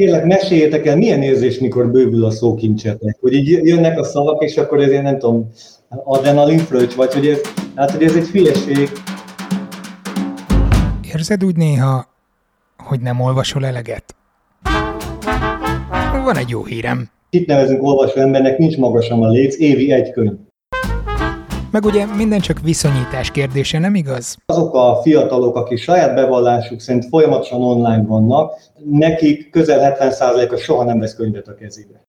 kérlek, meséljétek el, milyen érzés, mikor bővül a szókincsetek? Hogy így jönnek a szavak, és akkor ezért nem tudom, adrenalin fröccs, vagy hogy ez, hát, hogy ez egy hülyeség. Érzed úgy néha, hogy nem olvasol eleget? Van egy jó hírem. Itt nevezünk olvasó embernek, nincs magasan a léc, évi egy könyv. Meg ugye minden csak viszonyítás kérdése, nem igaz? Azok a fiatalok, akik saját bevallásuk szerint folyamatosan online vannak, nekik közel 70%-a soha nem vesz könyvet a kezébe.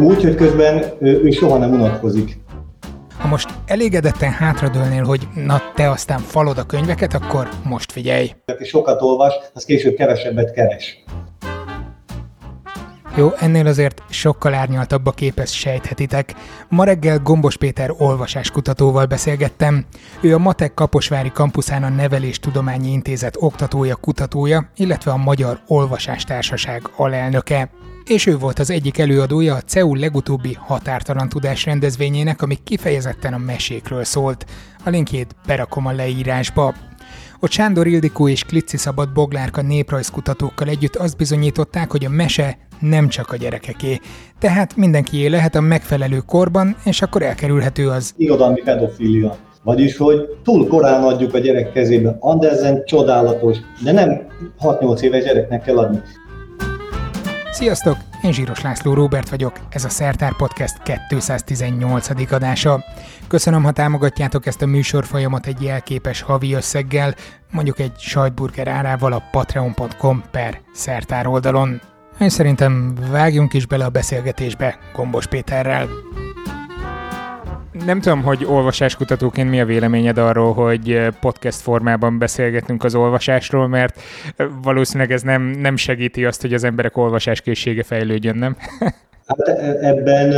Úgy, hogy közben ő, ő soha nem unatkozik. Ha most elégedetten hátradőlnél, hogy na te aztán falod a könyveket, akkor most figyelj. Aki sokat olvas, az később kevesebbet keres. Jó, ennél azért sokkal árnyaltabb a képes sejthetitek. Ma reggel Gombos Péter olvasáskutatóval beszélgettem. Ő a Matek Kaposvári kampuszán a Neveléstudományi Intézet oktatója, kutatója, illetve a Magyar Olvasástársaság alelnöke és ő volt az egyik előadója a CEU legutóbbi határtalan tudás rendezvényének, ami kifejezetten a mesékről szólt. A linkjét berakom a leírásba. Ott Sándor Ildikó és Klici Szabad Boglárka néprajzkutatókkal együtt azt bizonyították, hogy a mese nem csak a gyerekeké. Tehát mindenki lehet a megfelelő korban, és akkor elkerülhető az irodalmi pedofília. Vagyis, hogy túl korán adjuk a gyerek kezébe. Andersen csodálatos, de nem 6-8 éves gyereknek kell adni. Sziasztok! Én Zsíros László Róbert vagyok, ez a Szertár Podcast 218. adása. Köszönöm, ha támogatjátok ezt a műsorfolyamat egy jelképes havi összeggel, mondjuk egy sajtburger árával a patreon.com per szertár oldalon. Én szerintem vágjunk is bele a beszélgetésbe Gombos Péterrel. Nem tudom, hogy olvasáskutatóként mi a véleményed arról, hogy podcast formában beszélgetünk az olvasásról, mert valószínűleg ez nem, nem segíti azt, hogy az emberek olvasáskészsége fejlődjön, nem? Hát e, ebben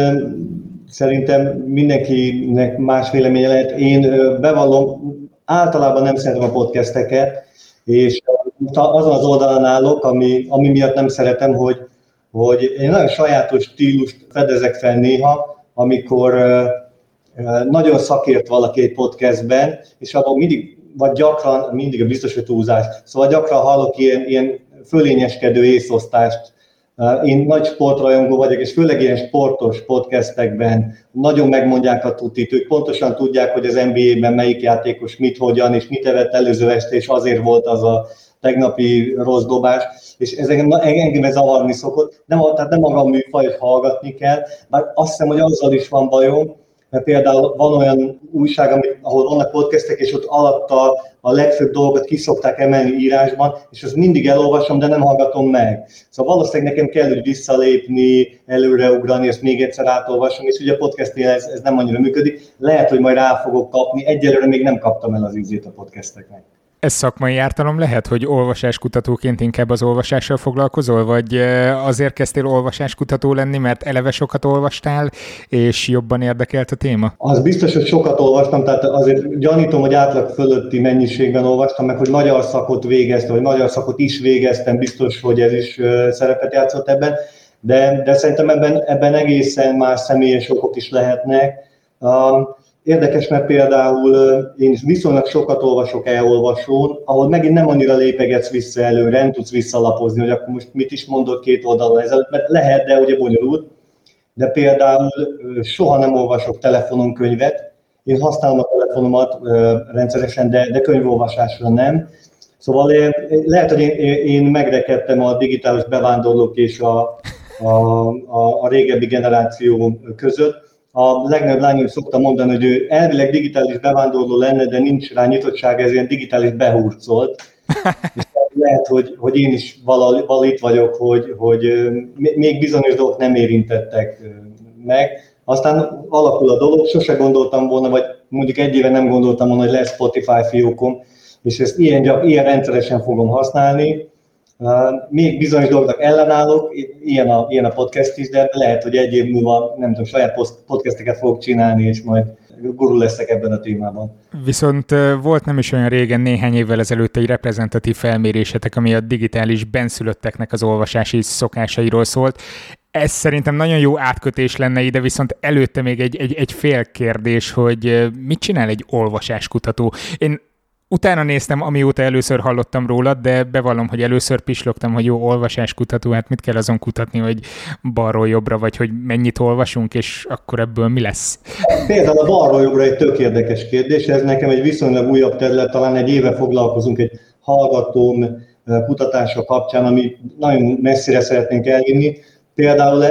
szerintem mindenkinek más véleménye lehet. Én bevallom, általában nem szeretem a podcasteket, és azon az oldalon állok, ami, ami miatt nem szeretem, hogy, hogy én nagyon sajátos stílust fedezek fel néha, amikor nagyon szakért valaki egy podcastben, és abban mindig, vagy gyakran, mindig a biztos, hogy túlzás, szóval gyakran hallok ilyen, ilyen fölényeskedő észosztást. Én nagy sportrajongó vagyok, és főleg ilyen sportos podcastekben nagyon megmondják a tutit, ők pontosan tudják, hogy az NBA-ben melyik játékos mit, hogyan, és mit evett előző este, és azért volt az a tegnapi rossz dobás, és ez engem, ez zavarni szokott. Nem, tehát nem maga a műfajt hallgatni kell, bár azt hiszem, hogy azzal is van bajom, mert például van olyan újság, amit, ahol vannak podcastek, és ott alatta a legfőbb dolgot kiszokták emelni írásban, és azt mindig elolvasom, de nem hallgatom meg. Szóval valószínűleg nekem kell, hogy visszalépni, előreugrani, ezt még egyszer átolvasom, és ugye a podcastnél ez, ez nem annyira működik. Lehet, hogy majd rá fogok kapni, egyelőre még nem kaptam el az ízét a podcasteknek ez szakmai ártalom lehet, hogy olvasáskutatóként inkább az olvasással foglalkozol, vagy azért kezdtél olvasáskutató lenni, mert eleve sokat olvastál, és jobban érdekelt a téma? Az biztos, hogy sokat olvastam, tehát azért gyanítom, hogy átlag fölötti mennyiségben olvastam, meg hogy magyar szakot végeztem, vagy magyar szakot is végeztem, biztos, hogy ez is szerepet játszott ebben, de, de szerintem ebben, ebben egészen más személyes okok is lehetnek. Um, Érdekes, mert például én viszonylag sokat olvasok elolvasón, ahol megint nem annyira lépegetsz vissza előre, nem tudsz visszalapozni, hogy akkor most mit is mondott két oldalon ezelőtt, mert lehet, de ugye bonyolult. De például soha nem olvasok telefonon könyvet, én használom a telefonomat rendszeresen, de, de könyvolvasásra nem. Szóval lehet, hogy én, én megrekedtem a digitális bevándorlók és a, a, a, a régebbi generáció között, a legnagyobb lányom szokta mondani, hogy ő elvileg digitális bevándorló lenne, de nincs rá nyitottság, ez ilyen digitális behurcolt. És lehet, hogy, hogy én is val, val itt vagyok, hogy, hogy még bizonyos dolgok nem érintettek meg. Aztán alakul a dolog, sose gondoltam volna, vagy mondjuk egy éve nem gondoltam volna, hogy lesz Spotify fiókom, és ezt ilyen, ilyen rendszeresen fogom használni, még bizonyos dolgoknak ellenállok, ilyen a, ilyen a podcast is, de lehet, hogy egy év múlva nem tudom, saját podcasteket fogok csinálni, és majd gurul leszek ebben a témában. Viszont volt nem is olyan régen, néhány évvel ezelőtt egy reprezentatív felmérésetek, ami a digitális benszülötteknek az olvasási szokásairól szólt. Ez szerintem nagyon jó átkötés lenne ide, viszont előtte még egy, egy, egy fél kérdés, hogy mit csinál egy olvasáskutató. Én Utána néztem, amióta először hallottam rólad, de bevallom, hogy először pislogtam, hogy jó olvasáskutató, hát mit kell azon kutatni, hogy balról jobbra, vagy hogy mennyit olvasunk, és akkor ebből mi lesz? Például a balról jobbra egy tök érdekes kérdés, ez nekem egy viszonylag újabb terület, talán egy éve foglalkozunk egy hallgatóm kutatása kapcsán, ami nagyon messzire szeretnénk elvinni. Például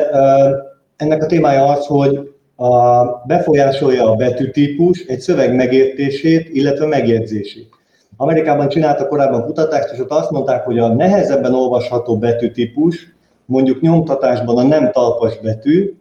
ennek a témája az, hogy a, befolyásolja a betűtípus egy szöveg megértését, illetve megjegyzését. Amerikában csináltak korábban kutatást, és ott azt mondták, hogy a nehezebben olvasható betűtípus, mondjuk nyomtatásban a nem talpas betű,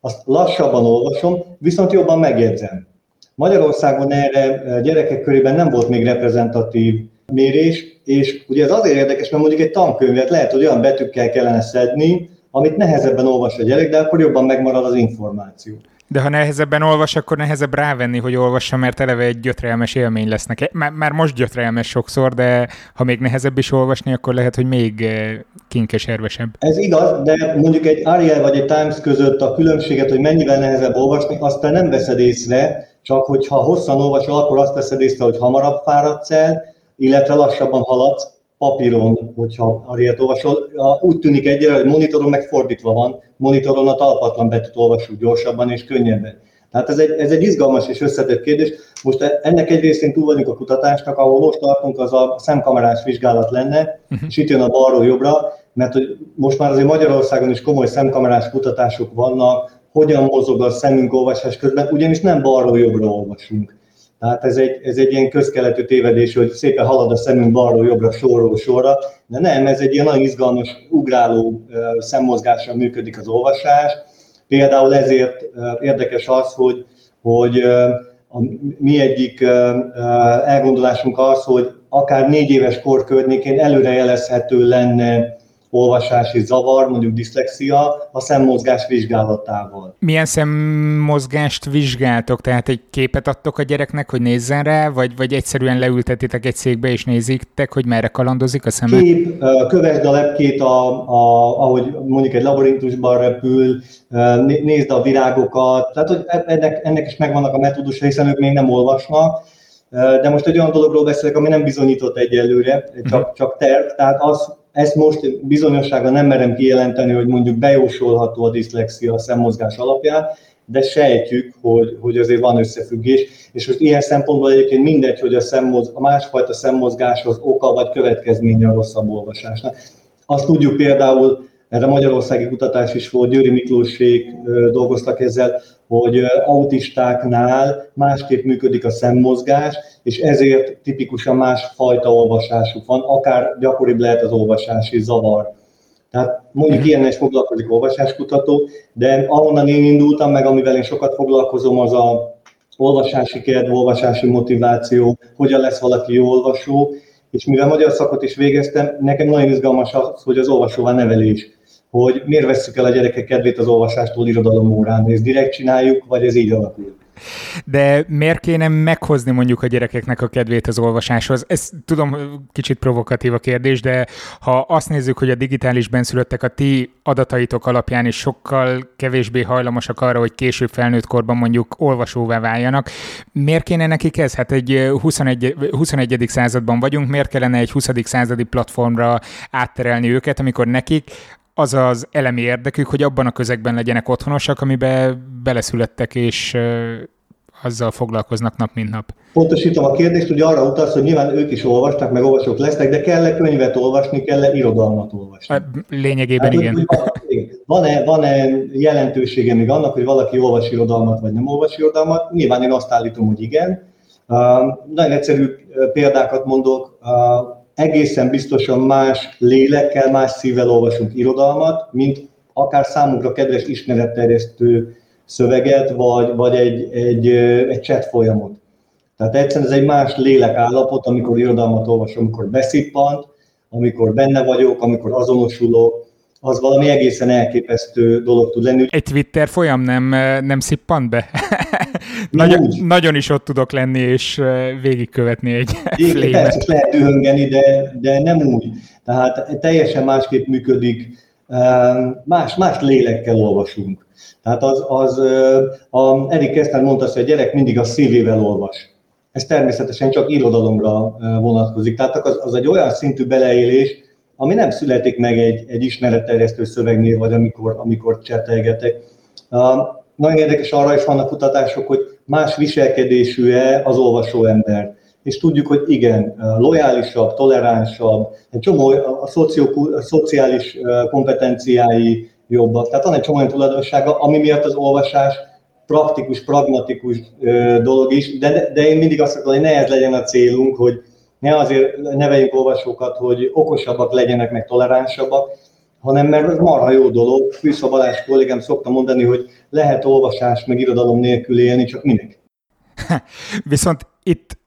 azt lassabban olvasom, viszont jobban megjegyzem. Magyarországon erre gyerekek körében nem volt még reprezentatív mérés, és ugye ez azért érdekes, mert mondjuk egy tankönyvet lehet, hogy olyan betűkkel kellene szedni, amit nehezebben olvas a gyerek, de akkor jobban megmarad az információ. De ha nehezebben olvas, akkor nehezebb rávenni, hogy olvassa, mert eleve egy gyötrelmes élmény lesz neki. Már, már most gyötrelmes sokszor, de ha még nehezebb is olvasni, akkor lehet, hogy még eh, kinkeservesebb. Ez igaz, de mondjuk egy Ariel vagy egy Times között a különbséget, hogy mennyivel nehezebb olvasni, azt te nem veszed észre, csak hogyha hosszan olvasol, akkor azt veszed észre, hogy hamarabb fáradsz el, illetve lassabban haladsz, papíron, hogyha Ariet olvasol. Úgy tűnik egyre, hogy monitoron megfordítva van, monitoron a talpatlan betűt olvasjuk gyorsabban és könnyebben. Tehát ez egy, ez egy izgalmas és összetett kérdés. Most ennek egy részén túl vagyunk a kutatásnak, ahol most tartunk, az a szemkamerás vizsgálat lenne, uh-huh. és itt jön a balról jobbra, mert hogy most már azért Magyarországon is komoly szemkamerás kutatások vannak, hogyan mozog a szemünk olvasás közben, ugyanis nem balról jobbra olvasunk. Tehát ez egy, ez egy ilyen közkeletű tévedés, hogy szépen halad a szemünk balról jobbra, sorról sorra, de nem, ez egy ilyen nagyon izgalmas, ugráló szemmozgással működik az olvasás. Például ezért érdekes az, hogy, hogy a mi egyik elgondolásunk az, hogy akár négy éves kor környékén előrejelezhető lenne olvasási zavar, mondjuk diszlexia, a szemmozgás vizsgálatával. Milyen szemmozgást vizsgáltok? Tehát egy képet adtok a gyereknek, hogy nézzen rá, vagy, vagy egyszerűen leültetitek egy székbe és nézitek, hogy merre kalandozik a szeme? Kép, kövesd a lepkét, a, a, ahogy mondjuk egy laborintusban repül, nézd a virágokat, tehát hogy e, ennek, ennek is megvannak a metódusai, hiszen ők még nem olvasnak, de most egy olyan dologról beszélek, ami nem bizonyított egyelőre, csak, csak terv, tehát az, ezt most bizonyossága nem merem kijelenteni, hogy mondjuk bejósolható a diszlexia a szemmozgás alapján, de sejtjük, hogy, hogy azért van összefüggés, és most ilyen szempontból egyébként mindegy, hogy a, szemmoz, a másfajta szemmozgás az oka vagy következménye a rosszabb olvasásnak. Azt tudjuk például, erre magyarországi kutatás is volt, Győri Miklósék dolgoztak ezzel, hogy autistáknál másképp működik a szemmozgás, és ezért tipikusan más fajta olvasásuk van, akár gyakoribb lehet az olvasási zavar. Tehát mondjuk mhm. ilyen is foglalkozik olvasáskutató, de ahonnan én indultam, meg amivel én sokat foglalkozom, az a olvasási kedv, olvasási motiváció, hogyan lesz valaki jó olvasó, és mivel magyar szakot is végeztem, nekem nagyon izgalmas az, hogy az olvasóvá nevelés hogy miért vesszük el a gyerekek kedvét az olvasástól irodalom órán, ezt direkt csináljuk, vagy ez így alakul. De miért kéne meghozni mondjuk a gyerekeknek a kedvét az olvasáshoz? Ez tudom, kicsit provokatív a kérdés, de ha azt nézzük, hogy a digitális benszülöttek a ti adataitok alapján is sokkal kevésbé hajlamosak arra, hogy később felnőtt korban mondjuk olvasóvá váljanak, miért kéne nekik ez? Hát egy 21. 21. században vagyunk, miért kellene egy 20. századi platformra átterelni őket, amikor nekik az az elemi érdekük, hogy abban a közegben legyenek otthonosak, amiben beleszülettek, és azzal foglalkoznak nap, mint nap. Pontosítom a kérdést, hogy arra utalsz, hogy nyilván ők is olvastak, meg olvasók lesznek, de kell-e könyvet olvasni, kell-e irodalmat olvasni? Hát, lényegében hát, igen. Van-e, van-e jelentősége még annak, hogy valaki olvas irodalmat, vagy nem olvas irodalmat? Nyilván én azt állítom, hogy igen. Uh, nagyon egyszerű példákat mondok. Uh, egészen biztosan más lélekkel, más szívvel olvasunk irodalmat, mint akár számunkra kedves ismeretterjesztő szöveget, vagy, vagy egy, egy, egy chat folyamot. Tehát egyszerűen ez egy más lélekállapot, amikor irodalmat olvasom, amikor beszippant, amikor benne vagyok, amikor azonosulok, az valami egészen elképesztő dolog tud lenni. Egy Twitter folyam nem, nem szippant be? nagyon, nagyon is ott tudok lenni, és végigkövetni egy Igen, persze, lehet dühöngeni, de, de nem úgy. Tehát teljesen másképp működik, más, más lélekkel olvasunk. Tehát az, az a Erik Keszner mondta, hogy a gyerek mindig a szívével olvas. ez természetesen csak irodalomra vonatkozik. Tehát az, az egy olyan szintű beleélés, ami nem születik meg egy, egy ismeretterjesztő szövegnél, vagy amikor, amikor csetelgetek. Nagyon érdekes arra is vannak kutatások, hogy más viselkedésű-e az olvasó ember. És tudjuk, hogy igen, lojálisabb, toleránsabb, egy csomó a, szoció, a szociális kompetenciái jobbak. Tehát van egy csomó olyan tulajdonsága, ami miatt az olvasás praktikus, pragmatikus dolog is, de, de én mindig azt akarom, hogy ne ez legyen a célunk, hogy ne azért neveljünk olvasókat, hogy okosabbak legyenek, meg toleránsabbak, hanem mert ez marha jó dolog. Fűszva Balázs kollégám szokta mondani, hogy lehet olvasás meg irodalom nélkül élni, csak minek. Viszont itt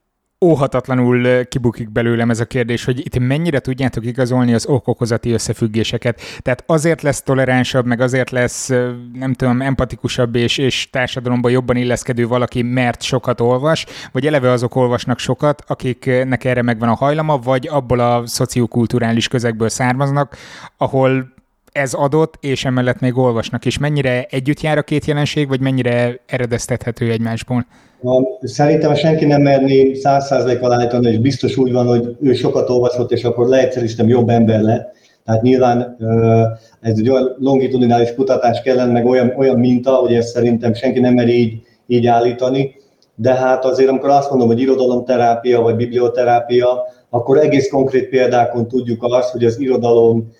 óhatatlanul kibukik belőlem ez a kérdés, hogy itt mennyire tudjátok igazolni az okokozati összefüggéseket. Tehát azért lesz toleránsabb, meg azért lesz, nem tudom, empatikusabb és, és társadalomban jobban illeszkedő valaki, mert sokat olvas, vagy eleve azok olvasnak sokat, akiknek erre megvan a hajlama, vagy abból a szociokulturális közegből származnak, ahol ez adott, és emellett még olvasnak, és mennyire együtt jár a két jelenség, vagy mennyire eredeztethető egymásból? Szerintem senki nem merné száz százalékkal állítani, és biztos úgy van, hogy ő sokat olvasott, és akkor leegyszerűsítem jobb ember lett. Tehát nyilván ez egy olyan longitudinális kutatás kellene, meg olyan, olyan minta, hogy ezt szerintem senki nem mer így, így állítani. De hát azért, amikor azt mondom, hogy irodalomterápia vagy biblioterápia, akkor egész konkrét példákon tudjuk azt, hogy az irodalom,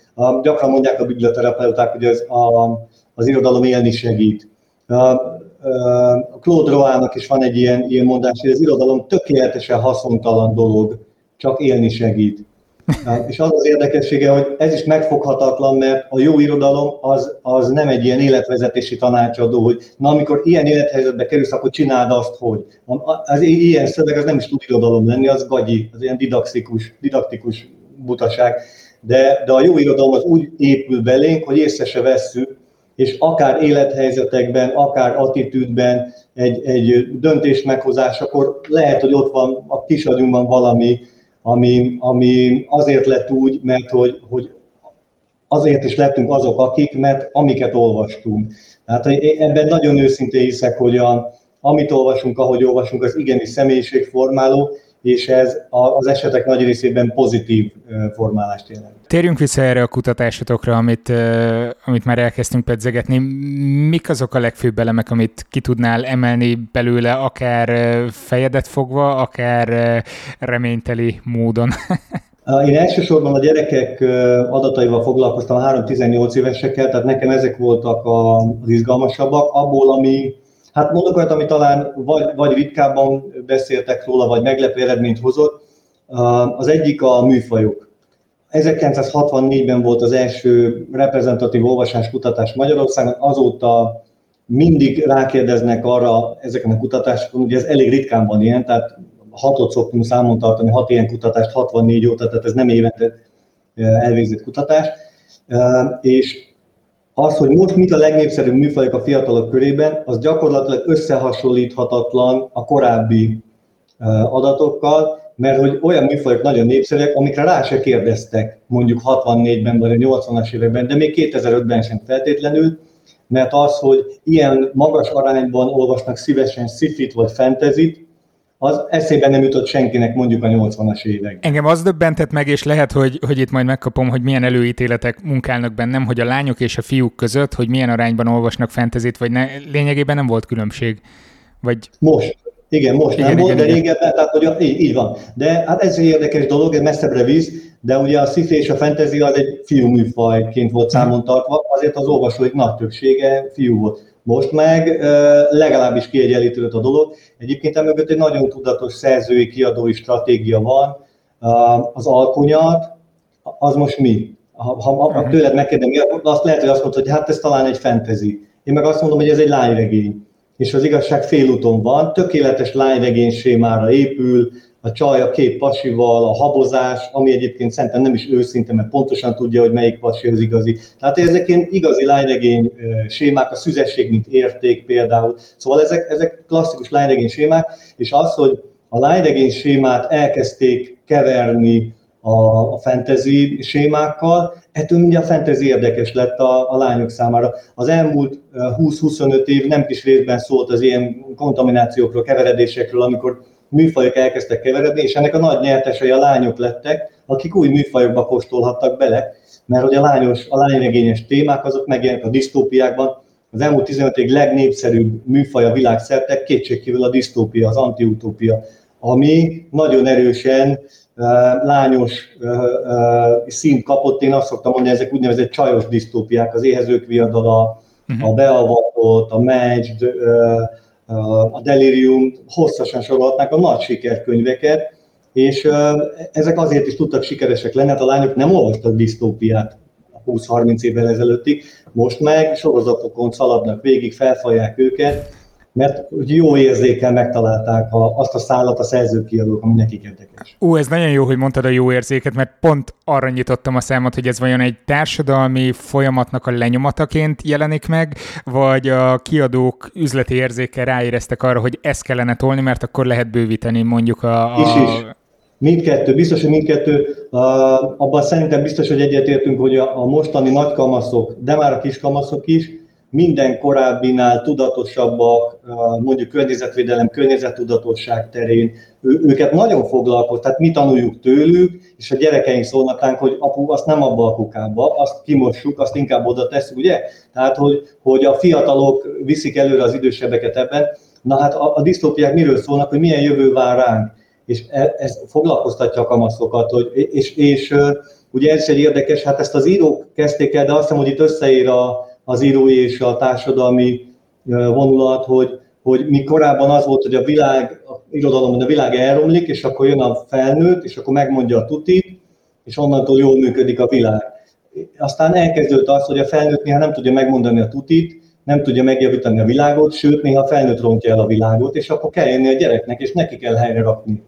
gyakran mondják a biblioterapeuták, hogy az, a, az irodalom élni segít. Claude Roának is van egy ilyen, ilyen mondás, hogy az irodalom tökéletesen haszontalan dolog, csak élni segít. És az az érdekessége, hogy ez is megfoghatatlan, mert a jó irodalom az, az nem egy ilyen életvezetési tanácsadó, hogy na amikor ilyen élethelyzetbe kerülsz, akkor csináld azt, hogy. Az ilyen szöveg az nem is tud irodalom lenni, az gagyi, az ilyen didaktikus, didaktikus butaság. De, de a jó irodalom az úgy épül belénk, hogy észre se vesszük, és akár élethelyzetekben, akár attitűdben egy, egy döntés meghozásakor lehet, hogy ott van a kisagyunkban valami, ami, ami azért lett úgy, mert hogy, hogy azért is lettünk azok, akik, mert amiket olvastunk. Tehát ebben nagyon őszintén hiszek, hogy a, amit olvasunk, ahogy olvasunk, az igenis személyiségformáló, és ez az esetek nagy részében pozitív formálást jelent. Térjünk vissza erre a kutatásotokra, amit, amit már elkezdtünk pedzegetni. Mik azok a legfőbb elemek, amit ki tudnál emelni belőle, akár fejedet fogva, akár reményteli módon? Én elsősorban a gyerekek adataival foglalkoztam, 3-18 évesekkel, tehát nekem ezek voltak az izgalmasabbak. Abból, ami Hát mondok olyat, ami talán vagy, vagy ritkábban beszéltek róla, vagy meglepő eredményt hozott. Az egyik a műfajok. 1964-ben volt az első reprezentatív olvasáskutatás Magyarországon, azóta mindig rákérdeznek arra ezeken a kutatásokon, ugye ez elég ritkán van ilyen, tehát hatot szoktunk számon tartani, hat ilyen kutatást 64 óta, tehát ez nem évente elvégzett kutatás, és az, hogy most mit a legnépszerűbb műfajok a fiatalok körében, az gyakorlatilag összehasonlíthatatlan a korábbi adatokkal, mert hogy olyan műfajok nagyon népszerűek, amikre rá se kérdeztek mondjuk 64-ben vagy a 80-as években, de még 2005-ben sem feltétlenül, mert az, hogy ilyen magas arányban olvasnak szívesen sci vagy fentezit, az eszébe nem jutott senkinek mondjuk a 80-as évek. Engem az döbbentett meg, és lehet, hogy, hogy itt majd megkapom, hogy milyen előítéletek munkálnak bennem, hogy a lányok és a fiúk között, hogy milyen arányban olvasnak fentezit, vagy ne, lényegében nem volt különbség. Vagy... Most. Igen, most igen, nem igen, volt, igen, de régebben, tehát hogy így, így van. De hát ez egy érdekes dolog, ez messzebbre víz, de ugye a sci és a fantasy az egy fiú műfajként volt számon tartva, azért az olvasóik nagy többsége fiú volt. Most meg legalábbis kiegyenlítődött a dolog. Egyébként emögött egy nagyon tudatos szerzői, kiadói stratégia van. Az alkonyat, az most mi? Ha, ha, ha mhm. tőled megkérdem, azt lehet, hogy azt mondod, hogy hát ez talán egy fantasy. Én meg azt mondom, hogy ez egy lányregény. És az igazság félúton van, tökéletes lányregény sémára épül, a csaj a két pasival, a habozás, ami egyébként szerintem nem is őszinte, mert pontosan tudja, hogy melyik pasi az igazi. Tehát ezek ilyen igazi lányregény sémák, a szüzesség, mint érték például. Szóval ezek, ezek klasszikus lányregény sémák, és az, hogy a lányregény sémát elkezdték keverni a, a fantasy sémákkal, ettől mindjárt a fantasy érdekes lett a, a lányok számára. Az elmúlt 20-25 év nem kis részben szólt az ilyen kontaminációkról, keveredésekről, amikor műfajok elkezdtek keveredni, és ennek a nagy nyertesei a lányok lettek, akik új műfajokba kóstolhattak bele, mert hogy a, lányos, a lányregényes témák azok megjelennek a disztópiákban. Az elmúlt 15 évig legnépszerűbb műfaj a világszerte kétségkívül a disztópia, az antiutópia, ami nagyon erősen lányos színt kapott. Én azt szoktam mondani, ezek úgynevezett csajos disztópiák, az éhezők viadala, uh-huh. a beavatott, a matched, a delirium, hosszasan sorolhatnák a nagy sikerkönyveket, és ezek azért is tudtak sikeresek lenni, hát a lányok nem olvastak disztópiát 20-30 évvel ezelőttig, most meg sorozatokon szaladnak végig, felfalják őket, mert jó érzékel megtalálták a, azt a szállat a szerzőkiadók, ami nekik érdekes. Ó, ez nagyon jó, hogy mondtad a jó érzéket, mert pont arra nyitottam a számot, hogy ez vajon egy társadalmi folyamatnak a lenyomataként jelenik meg, vagy a kiadók üzleti érzékkel ráéreztek arra, hogy ezt kellene tolni, mert akkor lehet bővíteni mondjuk a... a... Is, is. Mindkettő, biztos, hogy mindkettő. Uh, abban szerintem biztos, hogy egyetértünk, hogy a, a mostani nagykamaszok, de már a kiskamaszok is, minden korábbinál tudatosabbak, mondjuk környezetvédelem, környezettudatosság terén, ő, őket nagyon foglalkoz, tehát mi tanuljuk tőlük, és a gyerekeink szólnak ránk, hogy apu, azt nem abba a kukába, azt kimossuk, azt inkább oda tesszük, ugye? Tehát, hogy, hogy a fiatalok viszik előre az idősebbeket ebben. Na hát a, a disztópiák miről szólnak, hogy milyen jövő vár ránk, és e, ez foglalkoztatja a kamaszokat, hogy, és, és ugye ez is egy érdekes, hát ezt az írók kezdték el, de azt hiszem, hogy itt összeír a, az írói és a társadalmi vonulat, hogy, hogy mi korábban az volt, hogy a világ, a irodalomban a világ elromlik, és akkor jön a felnőtt, és akkor megmondja a tutit, és onnantól jól működik a világ. Aztán elkezdődött az, hogy a felnőtt néha nem tudja megmondani a tutit, nem tudja megjavítani a világot, sőt, néha a felnőtt rontja el a világot, és akkor kell jönni a gyereknek, és neki kell helyre rakni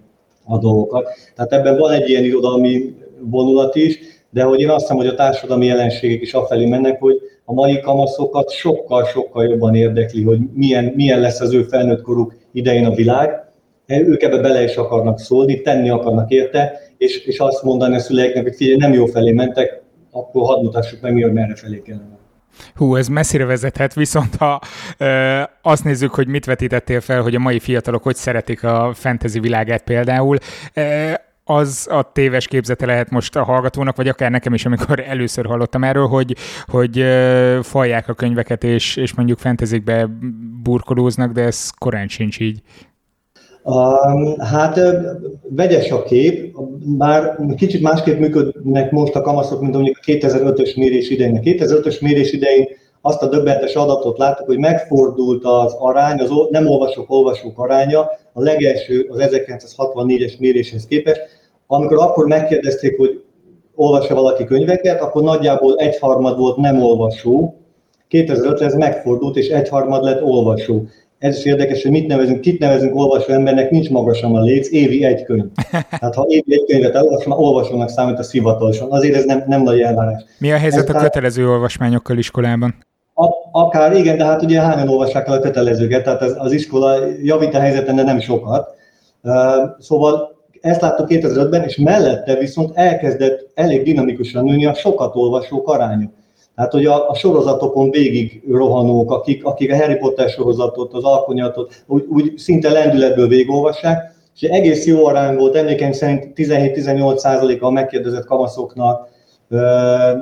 a dolgokat. Tehát ebben van egy ilyen irodalmi vonulat is, de hogy én azt hiszem, hogy a társadalmi jelenségek is afelé mennek, hogy a mai kamaszokat sokkal-sokkal jobban érdekli, hogy milyen, milyen lesz az ő felnőtt koruk idején a világ. Ők ebbe bele is akarnak szólni, tenni akarnak érte, és, és azt mondani a szüleiknek, hogy figyelj, nem jó felé mentek, akkor hadd mutassuk meg mi, hogy merre felé kellene. Hú, ez messzire vezethet, viszont ha ö, azt nézzük, hogy mit vetítettél fel, hogy a mai fiatalok hogy szeretik a fantasy világát például, ö, az a téves képzete lehet most a hallgatónak, vagy akár nekem is, amikor először hallottam erről, hogy, hogy falják a könyveket, és, és mondjuk fentezikbe burkolóznak, de ez korán sincs így. Um, hát vegyes a kép, bár kicsit másképp működnek most a kamaszok, mint mondjuk a 2005-ös mérés idején. A 2005-ös mérés idején azt a döbbentes adatot láttuk, hogy megfordult az arány, az nem olvasók olvasók aránya a legelső, az 1964-es méréshez képest, amikor akkor megkérdezték, hogy olvassa valaki könyveket, akkor nagyjából egyharmad volt nem olvasó, 2005 ez megfordult, és egyharmad lett olvasó. Ez is érdekes, hogy mit nevezünk, kit nevezünk olvasó embernek, nincs magasan a léc, évi egy könyv. Tehát ha évi egy könyvet elolvasom, olvasónak számít a szivatalosan. Azért ez nem, nem nagy elvárás. Mi a helyzet ez a kötelező olvasmányokkal iskolában? A, akár igen, de hát ugye hányan olvassák el a kötelezőket, tehát az, az iskola javít a helyzeten, de nem sokat. Uh, szóval ezt láttuk 2005-ben, és mellette viszont elkezdett elég dinamikusan nőni a sokat olvasók aránya. Tehát, hogy a, a sorozatokon végig rohanók, akik, akik a Harry Potter sorozatot, az alkonyatot úgy, úgy szinte lendületből végigolvassák, és egész jó arány volt, emlékeim szerint 17-18 százaléka a megkérdezett kamaszoknak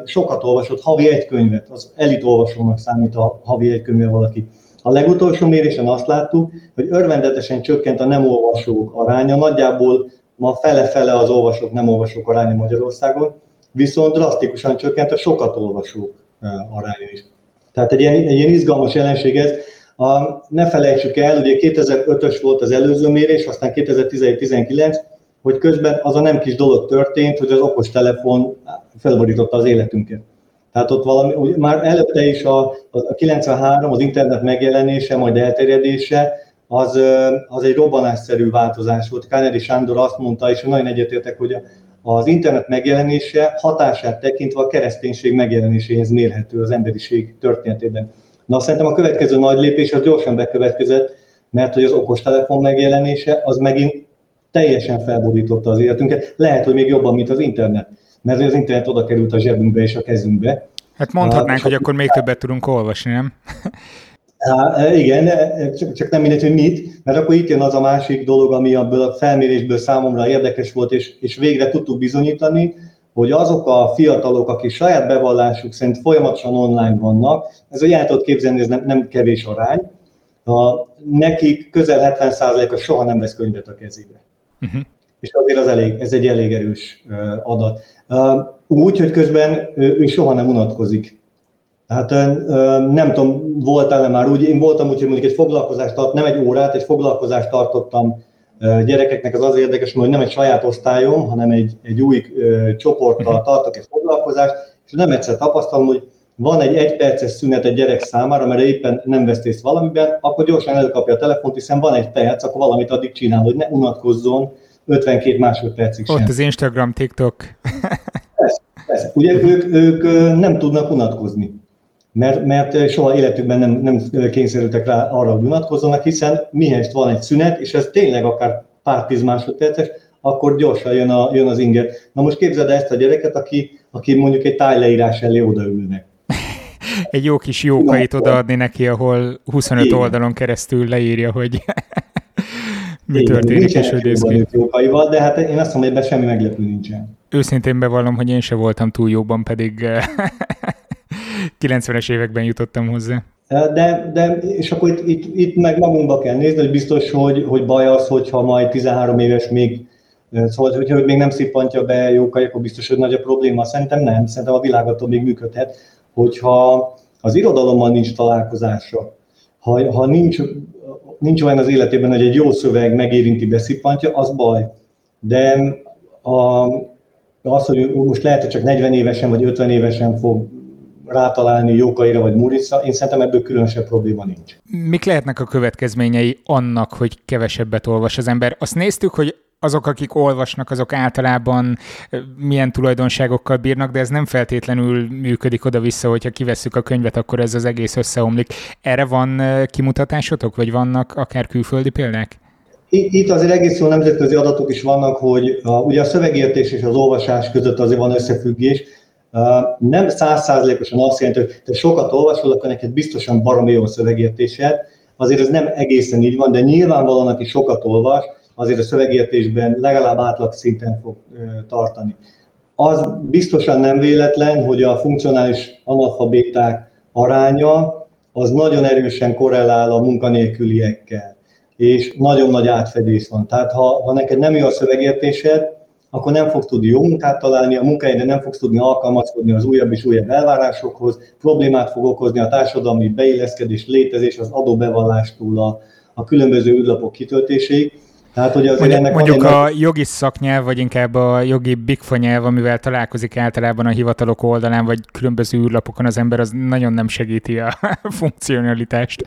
sokat olvasott, havi egy könyvet, az elit olvasónak számít a havi egy könyve valaki. A legutolsó mérésen azt láttuk, hogy örvendetesen csökkent a nem olvasók aránya, nagyjából ma fele-fele az olvasók, nem olvasók aránya Magyarországon, viszont drasztikusan csökkent a sokat olvasók aránya is. Tehát egy ilyen, egy ilyen izgalmas jelenség ez. A, ne felejtsük el, ugye 2005-ös volt az előző mérés, aztán 2017-19, hogy közben az a nem kis dolog történt, hogy az okostelefon felborította az életünket. Tehát ott valami, már előtte is a, a 93, az internet megjelenése, majd elterjedése, az, az egy robbanásszerű változás volt. Kánedi Sándor azt mondta, és nagyon egyetértek, hogy az internet megjelenése hatását tekintve a kereszténység megjelenéséhez mérhető az emberiség történetében. Na szerintem a következő nagy lépés az gyorsan bekövetkezett, mert hogy az okostelefon megjelenése az megint teljesen felborította az életünket. Lehet, hogy még jobban, mint az internet. Mert az internet oda került a zsebünkbe és a kezünkbe. Hát mondhatnánk, hogy akkor még többet tudunk olvasni, nem? Há, igen, csak, csak nem mindegy, hogy mit, mert akkor itt jön az a másik dolog, ami abból a felmérésből számomra érdekes volt, és, és végre tudtuk bizonyítani, hogy azok a fiatalok, akik saját bevallásuk szerint folyamatosan online vannak, ez a el tudod képzelni, ez nem, nem kevés arány, a, nekik közel 70%-a soha nem vesz könyvet a kezébe. Uh-huh. És azért az elég, ez egy elég erős adat. Úgy, hogy közben ő soha nem unatkozik. Hát nem tudom, voltál-e már úgy, én voltam úgy, hogy mondjuk egy foglalkozást tart, nem egy órát, egy foglalkozást tartottam gyerekeknek, az az érdekes, hogy nem egy saját osztályom, hanem egy, egy új csoporttal mhm. tartok egy foglalkozást, és nem egyszer tapasztalom, hogy van egy egyperces szünet egy gyerek számára, mert éppen nem vesz részt valamiben, akkor gyorsan előkapja a telefont, hiszen van egy perc, akkor valamit addig csinál, hogy ne unatkozzon 52 másodpercig sem. Ott az Instagram, TikTok. Persze, persze. Ugye ők, ők nem tudnak unatkozni mert, mert soha életükben nem, nem kényszerültek rá arra, hogy unatkozzanak, hiszen mihez van egy szünet, és ez tényleg akár pár tíz másodperces, akkor gyorsan jön, a, jön az inger. Na most képzeld ezt a gyereket, aki, aki mondjuk egy tájleírás elé odaülnek. egy jó kis jókait odaadni neki, ahol 25 Igen. oldalon keresztül leírja, hogy mi Igen, történik és hogy néz ki. Jókaival, de hát én azt mondom, hogy ebben semmi meglepő nincsen. Őszintén bevallom, hogy én se voltam túl jóban, pedig 90-es években jutottam hozzá. De, de és akkor itt, itt, itt meg magunkba kell nézni, hogy biztos, hogy, hogy baj az, hogyha majd 13 éves még Szóval, hogyha még nem szippantja be jókai, akkor biztos, hogy nagy a probléma. Szerintem nem, szerintem a világ attól még működhet, hogyha az irodalommal nincs találkozása, ha, ha nincs, nincs olyan az életében, hogy egy jó szöveg megérinti, beszippantja, az baj. De a, az, hogy most lehet, hogy csak 40 évesen vagy 50 évesen fog rátalálni Jókaira vagy Murica, én szerintem ebből különösebb probléma nincs. Mik lehetnek a következményei annak, hogy kevesebbet olvas az ember? Azt néztük, hogy azok, akik olvasnak, azok általában milyen tulajdonságokkal bírnak, de ez nem feltétlenül működik oda-vissza, hogyha kivesszük a könyvet, akkor ez az egész összeomlik. Erre van kimutatásotok, vagy vannak akár külföldi példák? Itt azért egész jó nemzetközi adatok is vannak, hogy a, ugye a szövegértés és az olvasás között azért van összefüggés, nem százszázalékosan azt jelenti, hogy te sokat olvasol, akkor neked biztosan baromi jó szövegértésed. Azért ez nem egészen így van, de nyilvánvalóan, aki sokat olvas, azért a szövegértésben legalább átlag szinten fog tartani. Az biztosan nem véletlen, hogy a funkcionális analfabéták aránya az nagyon erősen korrelál a munkanélküliekkel, és nagyon nagy átfedés van. Tehát ha, ha neked nem jó a szövegértésed, akkor nem fogsz tudni jó munkát találni, a munkahelyre nem fogsz tudni alkalmazkodni az újabb és újabb elvárásokhoz, problémát fog okozni a társadalmi beilleszkedés, létezés, az adóbevallástól a, a különböző űrlapok kitöltéséig. Tehát, hogy az mondjuk, ennek mondjuk a egy... jogi szaknyelv, vagy inkább a jogi bigfa nyelv, amivel találkozik általában a hivatalok oldalán, vagy különböző űrlapokon az ember, az nagyon nem segíti a funkcionalitást.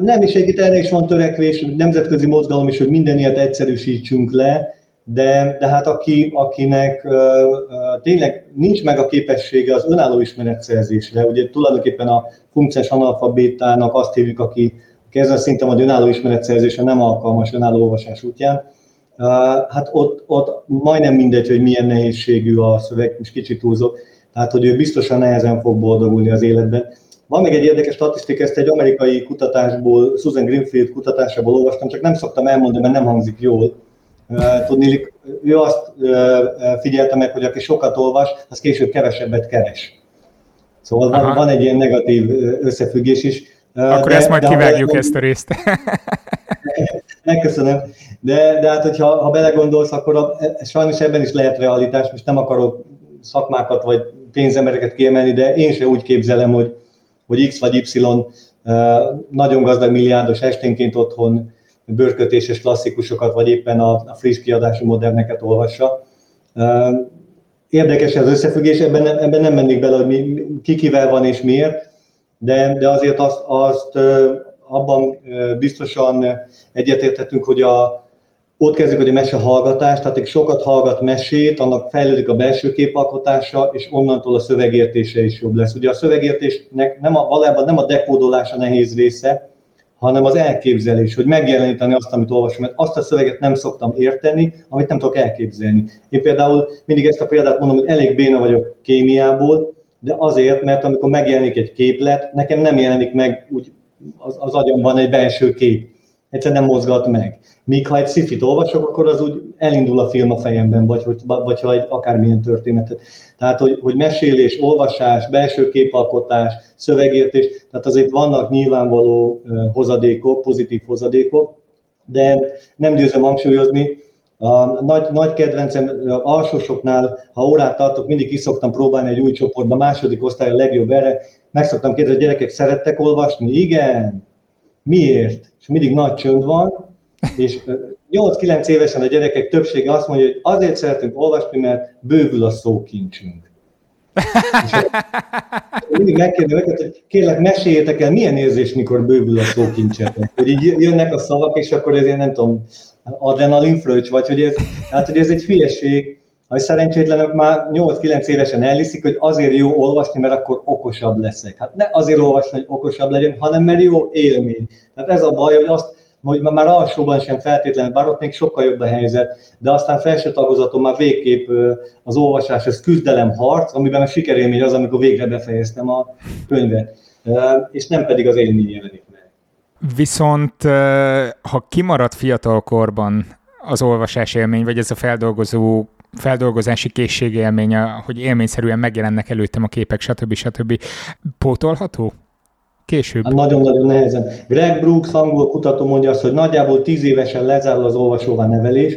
Nem is segít, erre is van törekvés, nemzetközi mozgalom is, hogy minden ilyet egyszerűsítsünk le, de, de hát aki, akinek tényleg nincs meg a képessége az önálló ismeretszerzésre, ugye tulajdonképpen a funkciós analfabétának azt hívjuk, aki, ezen szinten vagy önálló ismeretszerzésre nem alkalmas önálló olvasás útján, hát ott, ott majdnem mindegy, hogy milyen nehézségű a szöveg, most kicsit túlzok, tehát hogy ő biztosan nehezen fog boldogulni az életben. Van még egy érdekes statisztika, ezt egy amerikai kutatásból, Susan Greenfield kutatásából olvastam, csak nem szoktam elmondani, mert nem hangzik jól, Tudni, ő azt figyelte meg, hogy aki sokat olvas, az később kevesebbet keres. Szóval van, van egy ilyen negatív összefüggés is. Akkor de, ezt majd de kivágjuk ha, ezt a részt. Megköszönöm. De, de hát, hogyha ha belegondolsz, akkor a, sajnos ebben is lehet realitás. Most nem akarok szakmákat vagy pénzembereket kiemelni, de én sem úgy képzelem, hogy, hogy X vagy Y nagyon gazdag milliárdos esténként otthon bőrkötéses klasszikusokat, vagy éppen a, a friss kiadású moderneket olvassa. Érdekes az összefüggés, ebben, ebben nem mennék bele, hogy ki kivel van és miért, de, de azért azt, azt abban biztosan egyetérthetünk, hogy a, ott kezdjük, hogy a mese hallgatás, tehát egy sokat hallgat mesét, annak fejlődik a belső képalkotása, és onnantól a szövegértése is jobb lesz. Ugye a szövegértésnek nem a, valójában nem a dekódolása nehéz része, hanem az elképzelés, hogy megjeleníteni azt, amit olvasom, mert azt a szöveget nem szoktam érteni, amit nem tudok elképzelni. Én például mindig ezt a példát mondom, hogy elég béna vagyok kémiából, de azért, mert amikor megjelenik egy képlet, nekem nem jelenik meg úgy az, az agyamban egy belső kép. Egyszerűen nem mozgat meg. Míg ha egy szifit olvasok, akkor az úgy elindul a film a fejemben, vagy, vagy, vagy ha egy akármilyen történetet. Tehát, hogy, hogy mesélés, olvasás, belső képalkotás, szövegértés, tehát azért vannak nyilvánvaló hozadékok, pozitív hozadékok, de nem győzöm hangsúlyozni, a nagy, nagy kedvencem alsósoknál, ha órát tartok, mindig is szoktam próbálni egy új csoportba, második osztály a legjobb erre, meg szoktam kérdezni, hogy gyerekek szerettek olvasni? Igen. Miért? És mindig nagy csönd van, és 8-9 évesen a gyerekek többsége azt mondja, hogy azért szeretünk olvasni, mert bővül a szókincsünk. mindig megkérdezem őket, hogy kérlek, meséljétek el, milyen érzés, mikor bővül a szókincsetek. Hogy így jönnek a szavak, és akkor ezért nem tudom, adrenalin fröccs, vagy hogy ez, hát, hogy ez egy hülyeség, hogy szerencsétlenek már 8-9 évesen elhiszik, hogy azért jó olvasni, mert akkor okosabb leszek. Hát ne azért olvasni, hogy okosabb legyen, hanem mert jó élmény. Tehát ez a baj, hogy azt, hogy már alsóban sem feltétlenül, bár ott még sokkal jobb a helyzet, de aztán felső tagozaton már végképp az olvasás, ez küzdelem, harc, amiben a sikerélmény az, amikor végre befejeztem a könyvet, és nem pedig az élmény jelenik meg. Viszont ha kimarad fiatalkorban az olvasás élmény, vagy ez a feldolgozó feldolgozási készségélmény, hogy élményszerűen megjelennek előttem a képek, stb. stb. Pótolható? Később. Hát nagyon-nagyon nehezen. Greg Brooks, angol kutató mondja azt, hogy nagyjából tíz évesen lezárul az olvasóvá nevelés,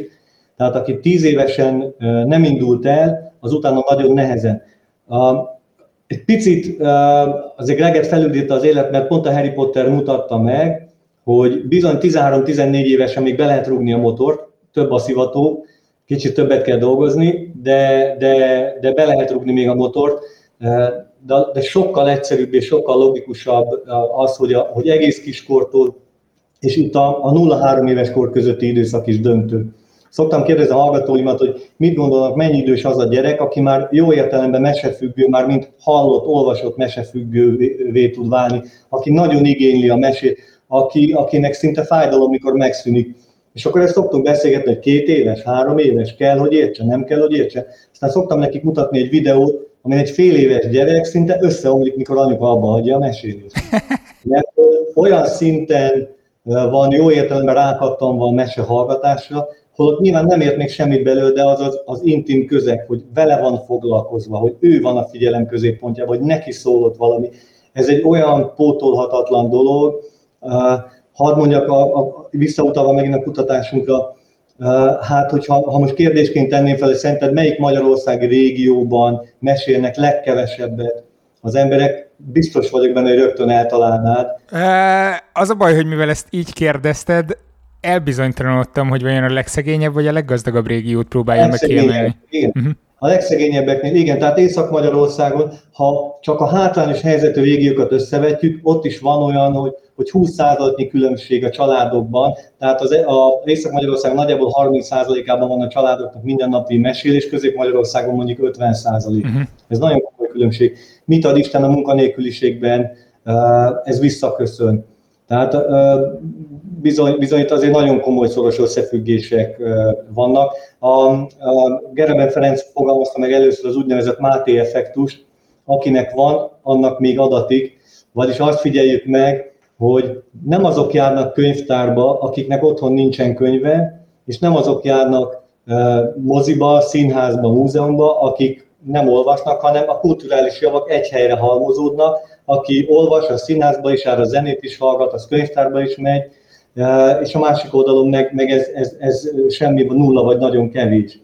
tehát aki tíz évesen nem indult el, az utána nagyon nehezen. Egy picit azért Greget felülírta az élet, mert pont a Harry Potter mutatta meg, hogy bizony 13-14 évesen még be lehet rúgni a motort, több a szivató, kicsit többet kell dolgozni, de, de, de be lehet rúgni még a motort, de, de sokkal egyszerűbb és sokkal logikusabb az, hogy, a, hogy egész kiskortól és itt a, a 0-3 éves kor közötti időszak is döntő. Szoktam kérdezni a hallgatóimat, hogy mit gondolnak, mennyi idős az a gyerek, aki már jó értelemben mesefüggő, már mint hallott, olvasott mesefüggővé tud válni, aki nagyon igényli a mesét, aki, akinek szinte fájdalom, mikor megszűnik. És akkor ezt szoktunk beszélgetni, hogy két éves, három éves, kell, hogy értse, nem kell, hogy értse. Aztán szoktam nekik mutatni egy videót, amin egy fél éves gyerek szinte összeomlik, mikor anyuka abba hagyja a mesélést. Mert olyan szinten van jó értelemben rákattanva a mese hallgatásra, holott nyilván nem ért még semmit belőle, de az, az az intim közeg, hogy vele van foglalkozva, hogy ő van a figyelem középpontjában, hogy neki szólott valami. Ez egy olyan pótolhatatlan dolog, hadd mondjak, a, a, visszautalva megint a kutatásunkra, hát hogyha ha most kérdésként tenném fel, hogy szerinted melyik magyarországi régióban mesélnek legkevesebbet az emberek, biztos vagyok benne, hogy rögtön eltalálnád. Az a baj, hogy mivel ezt így kérdezted, elbizonytalanodtam, hogy vajon a legszegényebb vagy a leggazdagabb régiót próbálja meg kiemelni. Igen. Uh-huh. A legszegényebbeknél, igen, tehát Észak-Magyarországon, ha csak a hátrányos helyzetű régiókat összevetjük, ott is van olyan, hogy, hogy 20%-nyi különbség a családokban, tehát az, a Észak-Magyarország nagyjából 30%-ában van a családoknak mindennapi mesélés, Közép-Magyarországon mondjuk 50%. Uh-huh. Ez nagyon komoly különbség. Mit ad Isten a munkanélküliségben, ez visszaköszön. Tehát bizony, bizony itt azért nagyon komoly szoros összefüggések vannak. A, a Gereben Ferenc fogalmazta meg először az úgynevezett Máté effektust, akinek van, annak még adatik, vagyis azt figyeljük meg, hogy nem azok járnak könyvtárba, akiknek otthon nincsen könyve, és nem azok járnak moziba, színházba, múzeumba, akik nem olvasnak, hanem a kulturális javak egy helyre halmozódnak, aki olvas, a színházba is jár, a zenét is hallgat, az könyvtárba is megy, és a másik oldalon meg, meg ez, ez, ez semmi, nulla vagy nagyon kevés.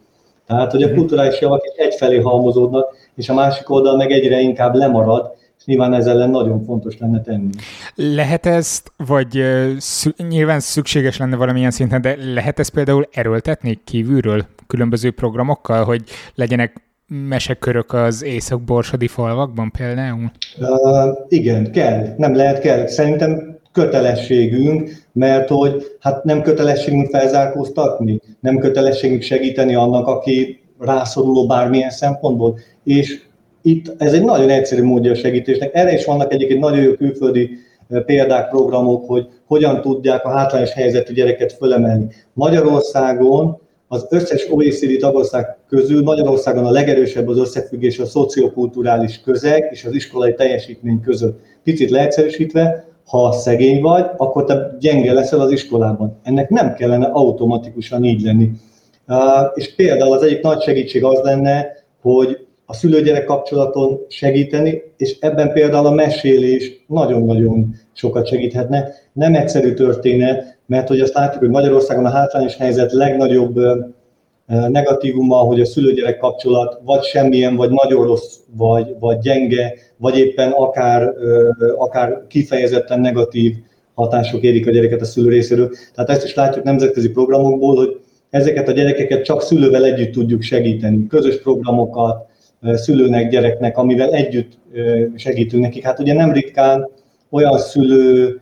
Tehát, hogy a mhm. kulturális javak egyfelé halmozódnak, és a másik oldal meg egyre inkább lemarad, nyilván ez ellen nagyon fontos lenne tenni. Lehet ezt, vagy szü- nyilván szükséges lenne valamilyen szinten, de lehet ezt például erőltetni kívülről, különböző programokkal, hogy legyenek mesekörök az észak-borsodi falvakban például? Uh, igen, kell. Nem lehet, kell. Szerintem kötelességünk, mert hogy hát nem kötelességünk felzárkóztatni, nem kötelességünk segíteni annak, aki rászoruló bármilyen szempontból. És itt ez egy nagyon egyszerű módja a segítésnek. Erre is vannak egyébként nagyon jó külföldi példák, programok, hogy hogyan tudják a hátrányos helyzetű gyereket fölemelni. Magyarországon az összes OECD tagország közül Magyarországon a legerősebb az összefüggés a szociokulturális közeg és az iskolai teljesítmény között. Picit leegyszerűsítve, ha szegény vagy, akkor te gyenge leszel az iskolában. Ennek nem kellene automatikusan így lenni. És például az egyik nagy segítség az lenne, hogy a szülő-gyerek kapcsolaton segíteni, és ebben például a mesélés nagyon-nagyon sokat segíthetne. Nem egyszerű történet, mert hogy azt látjuk, hogy Magyarországon a hátrányos helyzet legnagyobb negatívuma, hogy a szülő-gyerek kapcsolat vagy semmilyen, vagy nagyon rossz, vagy, vagy gyenge, vagy éppen akár, akár kifejezetten negatív hatások érik a gyereket a szülő részéről. Tehát ezt is látjuk nemzetközi programokból, hogy ezeket a gyerekeket csak szülővel együtt tudjuk segíteni. Közös programokat, szülőnek, gyereknek, amivel együtt segítünk nekik. Hát ugye nem ritkán olyan szülő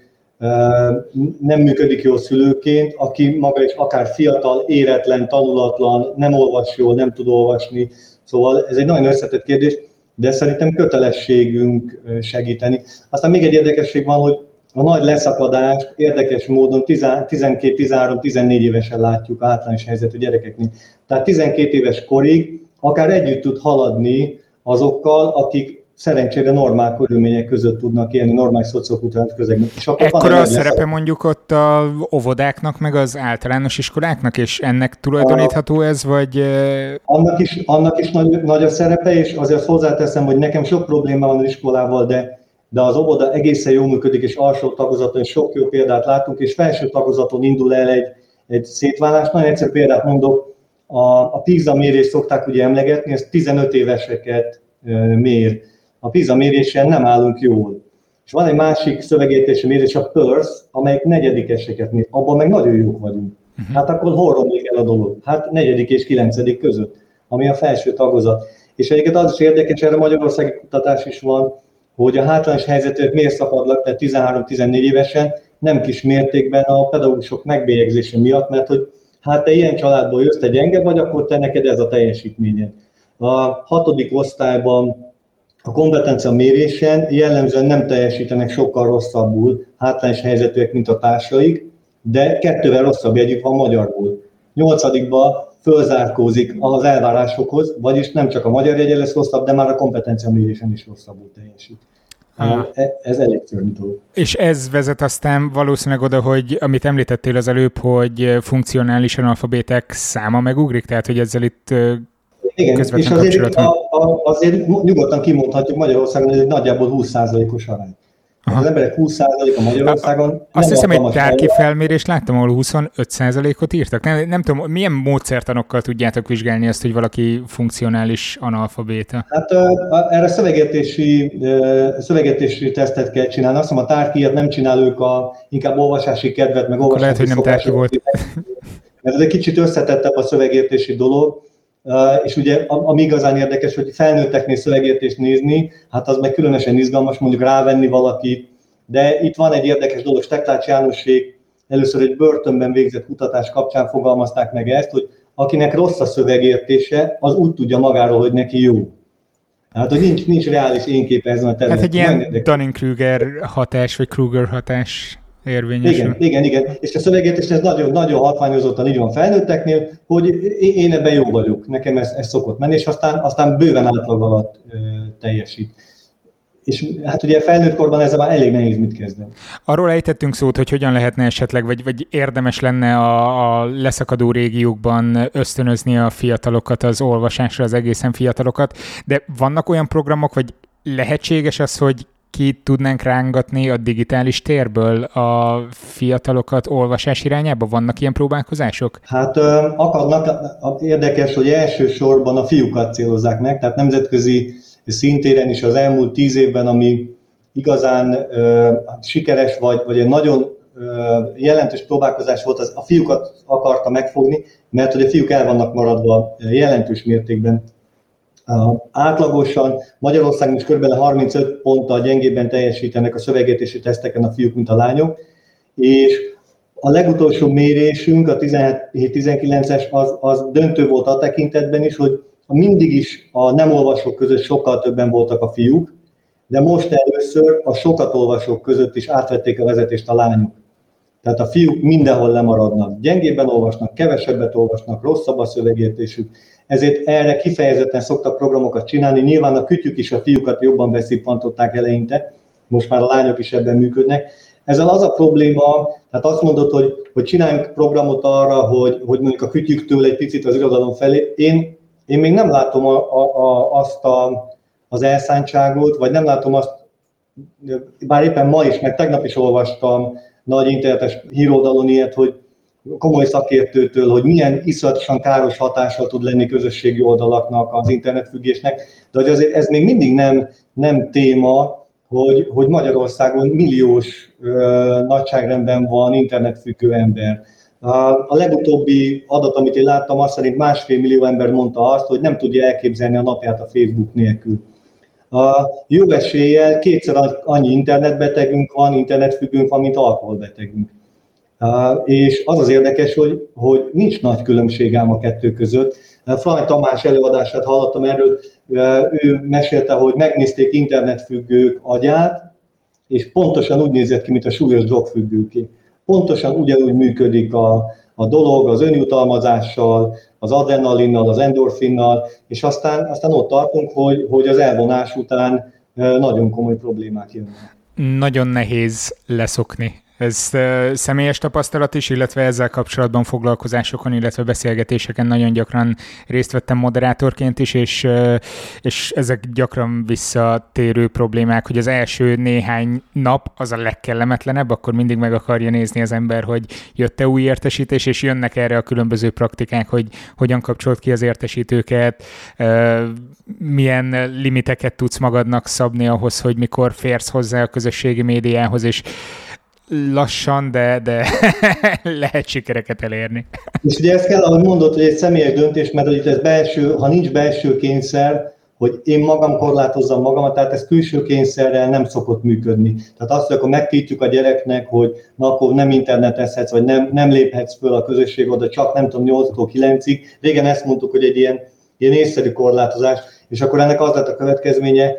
nem működik jól szülőként, aki maga is akár fiatal, éretlen, tanulatlan, nem olvas jól, nem tud olvasni. Szóval ez egy nagyon összetett kérdés, de szerintem kötelességünk segíteni. Aztán még egy érdekesség van, hogy a nagy leszakadást érdekes módon 12-13-14 évesen látjuk általános helyzetű gyerekeknél. Tehát 12 éves korig akár együtt tud haladni azokkal, akik szerencsére normál körülmények között tudnak élni, normális szociokulturális közegben. És akkor Ekkora a szerepe mondjuk ott a óvodáknak, meg az általános iskoláknak, és ennek tulajdonítható ez, vagy... Annak is, annak is nagy, nagy a szerepe, és azért hozzáteszem, hogy nekem sok probléma van az iskolával, de de az óvoda egészen jól működik, és alsó tagozaton is sok jó példát látunk, és felső tagozaton indul el egy, egy szétválás. Nagyon egyszerű példát mondok, a, a PISA mérést szokták ugye emlegetni, ez 15 éveseket mér. A PISA mérésen nem állunk jól. És van egy másik szövegértési mérés, a PERS, amelyik negyedikeseket mér. Abban meg nagyon jók vagyunk. Uh-huh. Hát akkor hol romlik el a dolog? Hát negyedik és kilencedik között, ami a felső tagozat. És egyébként az is érdekes, erre magyarországi kutatás is van, hogy a hátrányos helyzetűek miért szakadnak, tehát 13-14 évesen, nem kis mértékben a pedagógusok megbélyegzése miatt, mert hogy hát te ilyen családból jössz, te gyenge vagy, akkor te neked ez a teljesítményed. A hatodik osztályban a kompetencia mérésen jellemzően nem teljesítenek sokkal rosszabbul hátrányos helyzetűek, mint a társaik, de kettővel rosszabb jegyük van magyarból. Nyolcadikban fölzárkózik az elvárásokhoz, vagyis nem csak a magyar jegye lesz rosszabb, de már a kompetencia mérésen is rosszabbul teljesít. E, ez elég szörnyű És ez vezet aztán valószínűleg oda, hogy amit említettél az előbb, hogy funkcionális analfabétek száma megugrik, tehát hogy ezzel itt igen, és azért, a, a, azért nyugodtan kimondhatjuk Magyarországon, hogy ez egy nagyjából 20%-os arány. Aha. Az emberek 20%-a Magyarországon. Azt hiszem, egy tárki felmérést láttam, ahol 25%-ot írtak. Nem, nem tudom, milyen módszertanokkal tudjátok vizsgálni azt, hogy valaki funkcionális analfabéta? Hát erre szövegértési, szövegértési tesztet kell csinálni. Azt hiszem, a tárkijat nem csinál ők a inkább olvasási kedvet, meg olvasási Lehet, hogy nem tárki volt. Mert ez egy kicsit összetettebb a szövegértési dolog és ugye ami igazán érdekes, hogy felnőtteknél szövegértést nézni, hát az meg különösen izgalmas, mondjuk rávenni valakit, de itt van egy érdekes dolog, Steklács Jánosék először egy börtönben végzett kutatás kapcsán fogalmazták meg ezt, hogy akinek rossz a szövegértése, az úgy tudja magáról, hogy neki jó. Hát, hogy nincs, nincs reális énképe ezen a területen. Hát egy ilyen Dunning-Kruger hatás, vagy Kruger hatás érvényesül. Igen, igen, igen. És a szövegértés ez nagyon, nagyon hatványozottan így van felnőtteknél, hogy én ebben jó vagyok, nekem ez, ez szokott menni, és aztán, aztán bőven átlag alatt ö, teljesít. És hát ugye felnőtt korban ezzel már elég nehéz mit kezdeni. Arról ejtettünk szót, hogy hogyan lehetne esetleg, vagy, vagy érdemes lenne a, a leszakadó régiókban ösztönözni a fiatalokat az olvasásra, az egészen fiatalokat, de vannak olyan programok, vagy lehetséges az, hogy ki tudnánk rángatni a digitális térből a fiatalokat olvasás irányába? Vannak ilyen próbálkozások? Hát akadnak, érdekes, hogy elsősorban a fiúkat célozzák meg, tehát nemzetközi szintéren is az elmúlt tíz évben, ami igazán sikeres vagy, vagy egy nagyon jelentős próbálkozás volt, az a fiúkat akarta megfogni, mert hogy a fiúk el vannak maradva jelentős mértékben Átlagosan Magyarországon is kb. 35 ponttal gyengébben teljesítenek a szövegértési teszteken a fiúk, mint a lányok, és a legutolsó mérésünk, a 17-19-es, az, az döntő volt a tekintetben is, hogy mindig is a nem olvasók között sokkal többen voltak a fiúk, de most először a sokat olvasók között is átvették a vezetést a lányok. Tehát a fiúk mindenhol lemaradnak, gyengébben olvasnak, kevesebbet olvasnak, rosszabb a szövegértésük, ezért erre kifejezetten szoktak programokat csinálni. Nyilván a kütyük is a fiúkat jobban beszippantották eleinte, most már a lányok is ebben működnek. Ezzel az a probléma, tehát azt mondod, hogy, hogy csináljunk programot arra, hogy, hogy mondjuk a kütyüktől egy picit az irodalom felé. Én, én még nem látom a, a, a, azt a, az elszántságot, vagy nem látom azt, bár éppen ma is, meg tegnap is olvastam nagy internetes híroldalon ilyet, hogy komoly szakértőtől, hogy milyen iszonyatosan káros hatással tud lenni közösségi oldalaknak, az internetfüggésnek, de hogy azért ez még mindig nem, nem téma, hogy, hogy Magyarországon milliós ö, nagyságrendben van internetfüggő ember. A legutóbbi adat, amit én láttam, azt szerint másfél millió ember mondta azt, hogy nem tudja elképzelni a napját a Facebook nélkül. A jó eséllyel kétszer annyi internetbetegünk van, internetfüggőnk van, mint alkoholbetegünk. És az az érdekes, hogy, hogy nincs nagy különbség ám a kettő között. Frany Tamás előadását hallottam erről, ő mesélte, hogy megnézték internetfüggők agyát, és pontosan úgy nézett ki, mint a súlyos drogfüggőké. Pontosan ugyanúgy működik a, a dolog az önjutalmazással, az adrenalinnal, az endorfinnal, és aztán, aztán ott tartunk, hogy, hogy az elvonás után nagyon komoly problémák jönnek. Nagyon nehéz leszokni ez személyes tapasztalat is, illetve ezzel kapcsolatban foglalkozásokon, illetve beszélgetéseken nagyon gyakran részt vettem moderátorként is, és, és ezek gyakran visszatérő problémák, hogy az első néhány nap az a legkellemetlenebb, akkor mindig meg akarja nézni az ember, hogy jött-e új értesítés, és jönnek erre a különböző praktikák, hogy hogyan kapcsolt ki az értesítőket, milyen limiteket tudsz magadnak szabni ahhoz, hogy mikor férsz hozzá a közösségi médiához, és lassan, de, de lehet sikereket elérni. És ugye ezt kell, ahogy mondod, hogy egy személyes döntés, mert hogy ez belső, ha nincs belső kényszer, hogy én magam korlátozzam magamat, tehát ez külső kényszerrel nem szokott működni. Tehát azt, hogy akkor megtiltjuk a gyereknek, hogy na akkor nem internetezhetsz, vagy nem, nem léphetsz föl a közösség oda, csak nem tudom, 8-tól 9-ig. Régen ezt mondtuk, hogy egy ilyen, ilyen észszerű korlátozás, és akkor ennek az lett a következménye,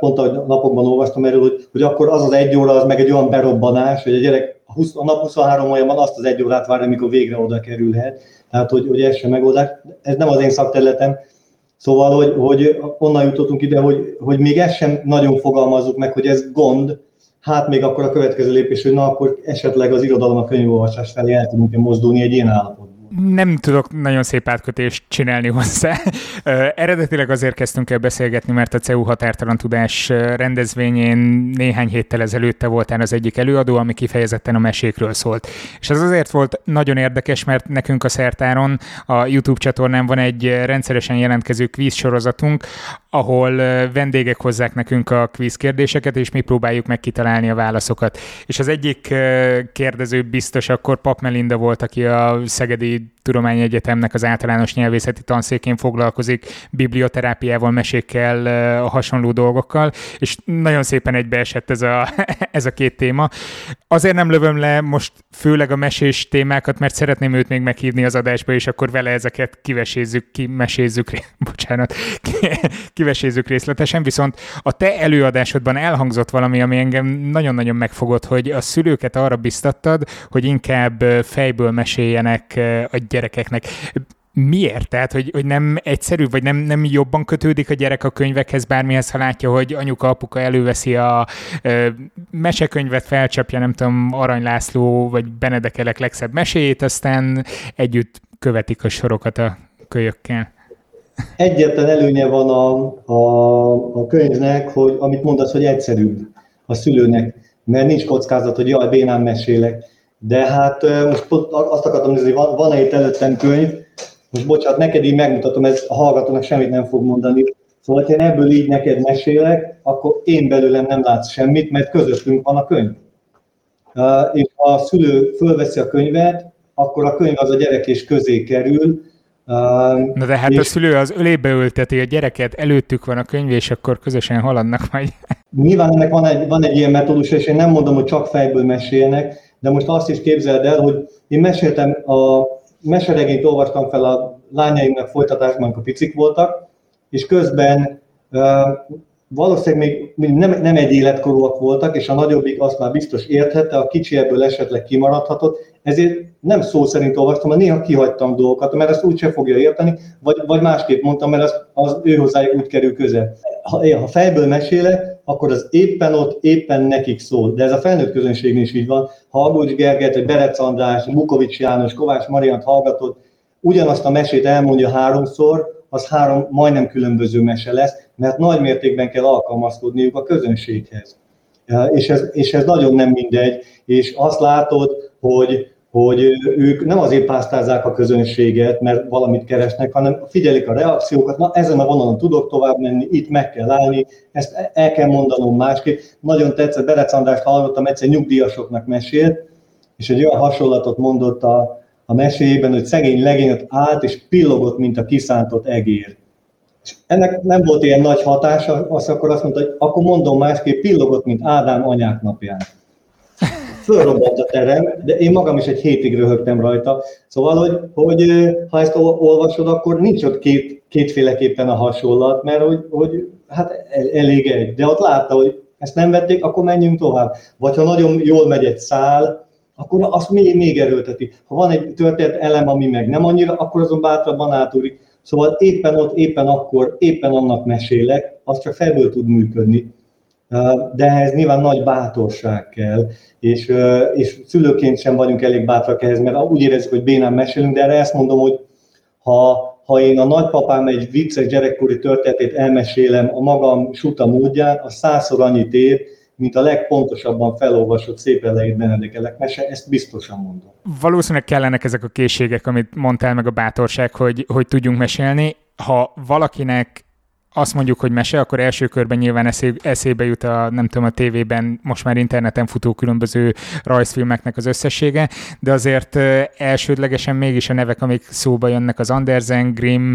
pont ahogy napokban olvastam erről, hogy, hogy akkor az az egy óra, az meg egy olyan berobbanás, hogy a gyerek a, 20, a nap 23 van azt az egy órát várja, amikor végre oda kerülhet. Tehát, hogy, hogy ez sem megoldás. Ez nem az én szakterületem. Szóval, hogy, hogy onnan jutottunk ide, hogy, hogy még ezt sem nagyon fogalmazzuk meg, hogy ez gond, hát még akkor a következő lépés, hogy na akkor esetleg az irodalom a könyvolvasás felé el tudunk mozdulni egy ilyen állapot nem tudok nagyon szép átkötést csinálni hozzá. Eredetileg azért kezdtünk el beszélgetni, mert a CEU határtalan tudás rendezvényén néhány héttel ezelőtt te voltál az egyik előadó, ami kifejezetten a mesékről szólt. És ez azért volt nagyon érdekes, mert nekünk a Szertáron a YouTube csatornán van egy rendszeresen jelentkező kvíz sorozatunk, ahol vendégek hozzák nekünk a kvíz kérdéseket, és mi próbáljuk meg kitalálni a válaszokat. És az egyik kérdező biztos akkor Pap Melinda volt, aki a Szegedi Tudományegyetemnek az általános nyelvészeti tanszékén foglalkozik biblioterápiával, mesékkel, a hasonló dolgokkal, és nagyon szépen egybeesett ez a, ez a két téma. Azért nem lövöm le most főleg a mesés témákat, mert szeretném őt még meghívni az adásba, és akkor vele ezeket kivesézzük, kimesézzük, bocsánat, kivesézzük részletesen, viszont a te előadásodban elhangzott valami, ami engem nagyon-nagyon megfogott, hogy a szülőket arra biztattad, hogy inkább fejből meséljenek a gyerekeknek. Miért? Tehát, hogy, hogy nem egyszerű, vagy nem, nem jobban kötődik a gyerek a könyvekhez bármihez, ha látja, hogy anyuka, apuka előveszi a ö, mesekönyvet, felcsapja, nem tudom, Arany László, vagy Benedekelek legszebb meséjét, aztán együtt követik a sorokat a kölyökkel. Egyetlen előnye van a, a, a könyvnek, hogy amit mondasz, hogy egyszerűbb a szülőnek, mert nincs kockázat, hogy jaj, bénán mesélek. De hát most azt akartam nézni, van, van-e itt előttem könyv, most bocsánat, neked így megmutatom, ez a hallgatónak semmit nem fog mondani. Szóval, ha én ebből így neked mesélek, akkor én belőlem nem látsz semmit, mert közöttünk van a könyv. És ha a szülő fölveszi a könyvet, akkor a könyv az a gyerek és közé kerül, Na de hát és a szülő az ölébe ülteti a gyereket, előttük van a könyv, és akkor közösen haladnak majd. Nyilván ennek van egy, van egy ilyen metódus, és én nem mondom, hogy csak fejből mesélnek, de most azt is képzeld el, hogy én meséltem, a meseregényt olvastam fel a lányaimnak folytatásban, amikor picik voltak, és közben valószínűleg még nem, nem egy életkorúak voltak, és a nagyobbik azt már biztos érthette, a kicsi ebből esetleg kimaradhatott, ezért nem szó szerint olvastam, mert néha kihagytam dolgokat, mert ezt úgyse fogja érteni, vagy, vagy másképp mondtam, mert az, az ő hozzájuk úgy kerül közel. Ha, ha fejből mesélek, akkor az éppen ott, éppen nekik szól. De ez a felnőtt közönségnél is így van. Ha Agocs Gergelyt, vagy Berec András, Bukovics János, Kovács Mariant hallgatod, ugyanazt a mesét elmondja háromszor, az három majdnem különböző mese lesz, mert nagy mértékben kell alkalmazkodniuk a közönséghez. És ez, és ez nagyon nem mindegy, és azt látod, hogy hogy ők nem azért pásztázzák a közönséget, mert valamit keresnek, hanem figyelik a reakciókat, na ezen a vonalon tudok tovább menni, itt meg kell állni, ezt el kell mondanom másképp. Nagyon tetszett, Berec Andrást hallottam, egyszer nyugdíjasoknak mesélt, és egy olyan hasonlatot mondott a, a meséjében, hogy szegény legény állt és pillogott, mint a kiszántott egér. És ennek nem volt ilyen nagy hatása, azt akkor azt mondta, hogy akkor mondom másképp, pillogott, mint Ádám anyák napján fölrobbant a terem, de én magam is egy hétig röhögtem rajta. Szóval, hogy, hogy ha ezt olvasod, akkor nincs ott két, kétféleképpen a hasonlat, mert hogy, hogy hát elég egy. De ott látta, hogy ezt nem vették, akkor menjünk tovább. Vagy ha nagyon jól megy egy szál, akkor azt még, még erőlteti. Ha van egy történet elem, ami meg nem annyira, akkor azon bátrabban átúrik. Szóval éppen ott, éppen akkor, éppen annak mesélek, az csak felből tud működni de ehhez nyilván nagy bátorság kell, és, és szülőként sem vagyunk elég bátrak ehhez, mert úgy érezzük, hogy bénán mesélünk, de erre ezt mondom, hogy ha, ha én a nagypapám egy vicces gyerekkori történetét elmesélem a magam suta módján, az százszor annyit ér, mint a legpontosabban felolvasott szép elejét Benedek mese, ezt biztosan mondom. Valószínűleg kellenek ezek a készségek, amit mondtál, meg a bátorság, hogy, hogy tudjunk mesélni. Ha valakinek azt mondjuk, hogy mese, akkor első körben nyilván eszé, eszébe jut a, nem tudom, a tévében, most már interneten futó különböző rajzfilmeknek az összessége, de azért elsődlegesen mégis a nevek, amik szóba jönnek, az Andersen, Grimm,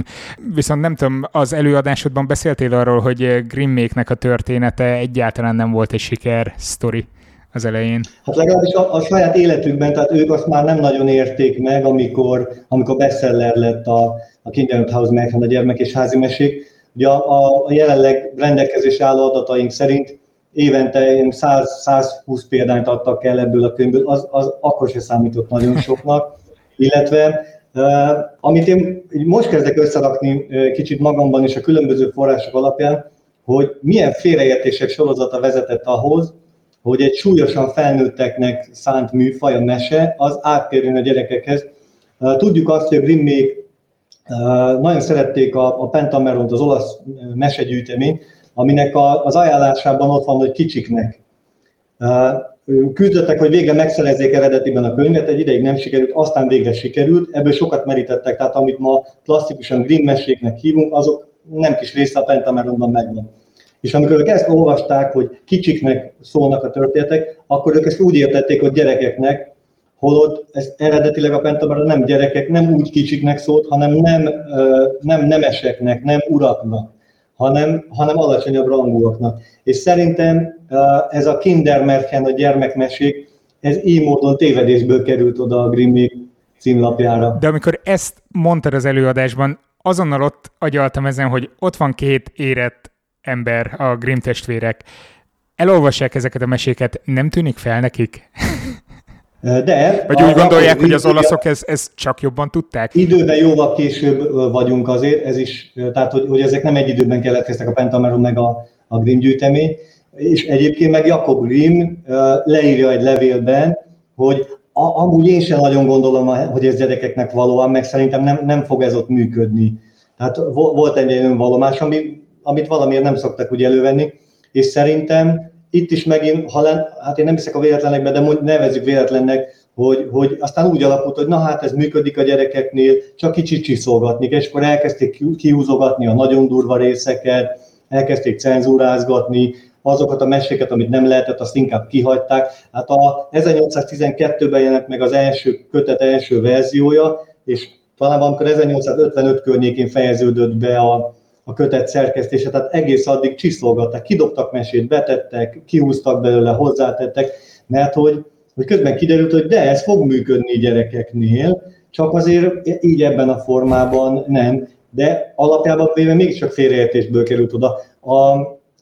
viszont nem tudom, az előadásodban beszéltél arról, hogy Grimméknek a története egyáltalán nem volt egy siker sztori az elején. Hát legalábbis a, a saját életükben, tehát ők azt már nem nagyon érték meg, amikor, amikor bestseller lett a, a Kinderhouse House a gyermek és házi mesék, Ugye a, a jelenleg rendelkezés álló adataink szerint évente 100-120 példányt adtak el ebből a könyvből, az, az akkor se számított nagyon soknak, illetve amit én most kezdek összerakni kicsit magamban és a különböző források alapján, hogy milyen félreértések sorozata vezetett ahhoz, hogy egy súlyosan felnőtteknek szánt műfaj, a mese, az átkerül a gyerekekhez. Tudjuk azt, hogy a Grimmék nagyon szerették a, a Pentameront, az olasz mesegyűjteményt, aminek a, az ajánlásában ott van, hogy kicsiknek. Küzdöttek, hogy végre megszerezzék eredetiben a könyvet, egy ideig nem sikerült, aztán végre sikerült, ebből sokat merítettek, tehát amit ma klasszikusan Grimm meséknek hívunk, azok nem kis része a Pentameronban megvan. És amikor ők ezt olvasták, hogy kicsiknek szólnak a történetek, akkor ők ezt úgy értették, hogy gyerekeknek, holott ez eredetileg a Pentamara nem gyerekek, nem úgy kicsiknek szólt, hanem nem, nem nemeseknek, nem uraknak, hanem, hanem alacsonyabb rangúaknak. És szerintem ez a Kindermärchen, a gyermekmesék, ez így módon tévedésből került oda a Grimmi címlapjára. De amikor ezt mondtad az előadásban, azonnal ott agyaltam ezen, hogy ott van két érett ember, a Grimm testvérek. Elolvassák ezeket a meséket, nem tűnik fel nekik? De... Vagy úgy gondolják, hogy az olaszok ez, ez csak jobban tudták? Időben jóval később vagyunk azért, ez is, tehát hogy, hogy ezek nem egy időben keletkeztek a Pentameron meg a, a Grimm gyűjtemény, és egyébként meg Jakob Grimm leírja egy levélben, hogy a, amúgy én sem nagyon gondolom, hogy ez gyerekeknek valóan, meg szerintem nem, nem fog ez ott működni. Tehát volt egy önvallomás, ami, amit valamiért nem szoktak úgy elővenni, és szerintem itt is megint, ha len, hát én nem hiszek a véletlenekbe, de mondj, nevezzük véletlennek, hogy, hogy aztán úgy alakult, hogy na hát ez működik a gyerekeknél, csak kicsit csiszolgatni, és akkor elkezdték kiúzogatni a nagyon durva részeket, elkezdték cenzúrázgatni, azokat a meséket, amit nem lehetett, azt inkább kihagyták. Hát a 1812-ben jelent meg az első kötet első verziója, és talán amikor 1855 környékén fejeződött be a, a kötet szerkesztése, tehát egész addig csiszolgatták, kidobtak mesét, betettek, kihúztak belőle, hozzátettek, mert hogy, hogy közben kiderült, hogy de ez fog működni gyerekeknél, csak azért így ebben a formában nem, de alapjában véve mégiscsak félreértésből került oda. A,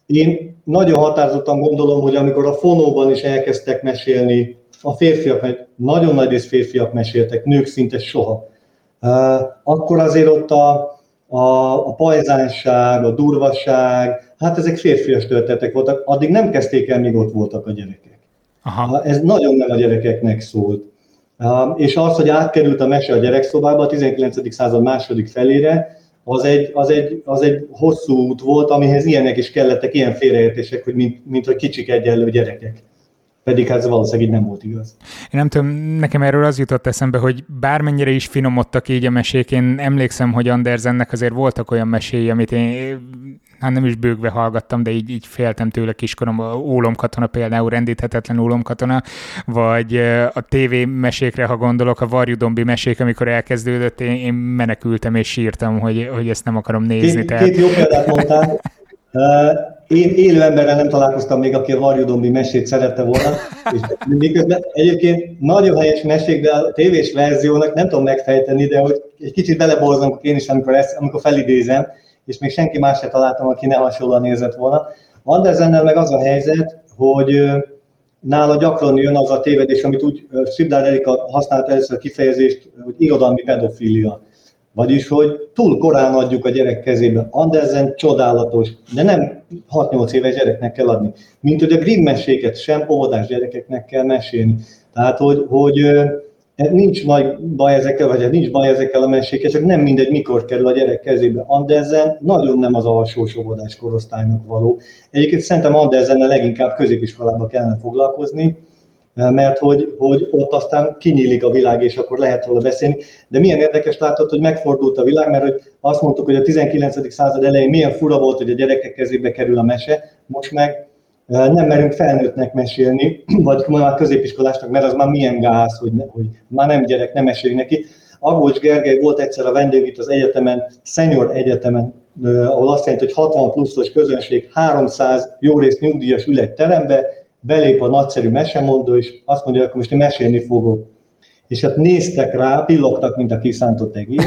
én nagyon határozottan gondolom, hogy amikor a fonóban is elkezdtek mesélni, a férfiak, mert nagyon nagy rész férfiak meséltek, nők szinte soha, akkor azért ott a, a, a pajzánság, a durvaság, hát ezek férfias történetek voltak, addig nem kezdték el, míg ott voltak a gyerekek. Aha. Ez nagyon nem a gyerekeknek szólt. És az, hogy átkerült a mese a gyerekszobába a 19. század második felére, az egy, az, egy, az egy hosszú út volt, amihez ilyenek is kellettek, ilyen félreértések, hogy mint, mint hogy kicsik egyenlő gyerekek pedig hát ez valószínűleg így nem volt igaz. Én nem tudom, nekem erről az jutott eszembe, hogy bármennyire is finomodtak így a mesék, én emlékszem, hogy Andersennek azért voltak olyan meséi, amit én hát nem is bőgve hallgattam, de így, így féltem tőle kiskorom, a ólomkatona például, rendíthetetlen ólomkatona, vagy a TV mesékre, ha gondolok, a Varjudombi mesék, amikor elkezdődött, én, én menekültem és sírtam, hogy, hogy ezt nem akarom nézni. Két, tehát... két jó példát mondtál. Én élő emberrel nem találkoztam még, aki a Varjudombi mesét szerette volna, és miközben egyébként nagyon helyes mesék, de a tévés verziónak nem tudom megfejteni, de hogy egy kicsit beleborzom én is, amikor, ezt, amikor felidézem, és még senki más se találtam, aki ne hasonlóan érzett volna. Andersennel meg az a helyzet, hogy nála gyakran jön az a tévedés, amit úgy Szibdár Erika használta először a kifejezést, hogy irodalmi pedofília. Vagyis, hogy túl korán adjuk a gyerek kezébe. Andersen csodálatos, de nem 6-8 éves gyereknek kell adni. Mint hogy a Grimm meséket sem óvodás gyerekeknek kell mesélni. Tehát, hogy, hogy nincs nagy baj ezekkel, vagy nincs baj ezekkel a mesékkel, csak nem mindegy, mikor kerül a gyerek kezébe. Andersen nagyon nem az alsó óvodás korosztálynak való. Egyébként szerintem Andersennel leginkább középiskolában kellene foglalkozni, mert hogy, hogy ott aztán kinyílik a világ, és akkor lehet róla beszélni. De milyen érdekes látod, hogy megfordult a világ, mert hogy azt mondtuk, hogy a 19. század elején milyen fura volt, hogy a gyerekek kezébe kerül a mese, most meg eh, nem merünk felnőttnek mesélni, vagy már középiskolásnak, mert az már milyen gáz, hogy, hogy már nem gyerek, nem mesél neki. Agócs Gergely volt egyszer a vendég itt az egyetemen, Senior Egyetemen, eh, ahol azt jelenti, hogy 60 pluszos közönség, 300 jó rész nyugdíjas ül egy terembe, belép a nagyszerű mesemondó, és azt mondja, hogy akkor most én mesélni fogok. És hát néztek rá, pillogtak, mint a kiszántott egész,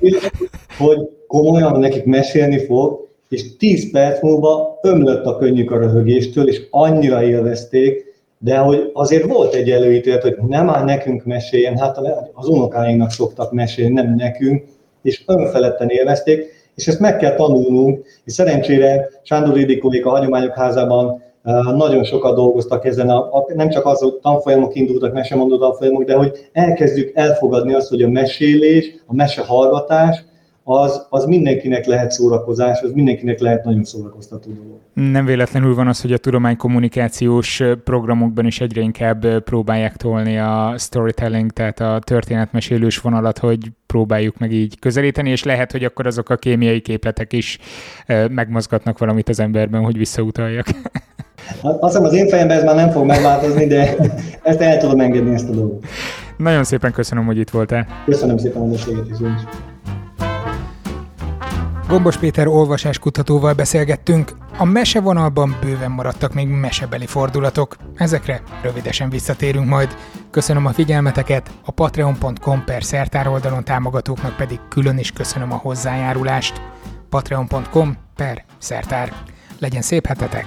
hogy komolyan nekik mesélni fog, és 10 perc múlva ömlött a könnyük a röhögéstől, és annyira élvezték, de hogy azért volt egy előítélet, hogy nem áll nekünk meséljen, hát az unokáinknak szoktak mesélni, nem nekünk, és önfeledten élvezték, és ezt meg kell tanulnunk, és szerencsére Sándor Ildikóék a Hagyományok Házában nagyon sokat dolgoztak ezen, a, a, nem csak az, hogy tanfolyamok indultak, mesemondó tanfolyamok, de hogy elkezdjük elfogadni azt, hogy a mesélés, a mesehallgatás, az, az mindenkinek lehet szórakozás, az mindenkinek lehet nagyon szórakoztató dolog. Nem véletlenül van az, hogy a tudománykommunikációs programokban is egyre inkább próbálják tolni a storytelling, tehát a történetmesélős vonalat, hogy próbáljuk meg így közelíteni, és lehet, hogy akkor azok a kémiai képletek is megmozgatnak valamit az emberben, hogy visszautaljak. Azt hiszem az én fejemben ez már nem fog megváltozni, de ezt el tudom engedni ezt a dolgot. Nagyon szépen köszönöm, hogy itt voltál. Köszönöm szépen a beszélgetést. Gombos Péter olvasáskutatóval beszélgettünk. A mesevonalban bőven maradtak még mesebeli fordulatok. Ezekre rövidesen visszatérünk majd. Köszönöm a figyelmeteket, a patreon.com per szertár oldalon támogatóknak pedig külön is köszönöm a hozzájárulást. patreon.com per szertár. Legyen szép hetetek!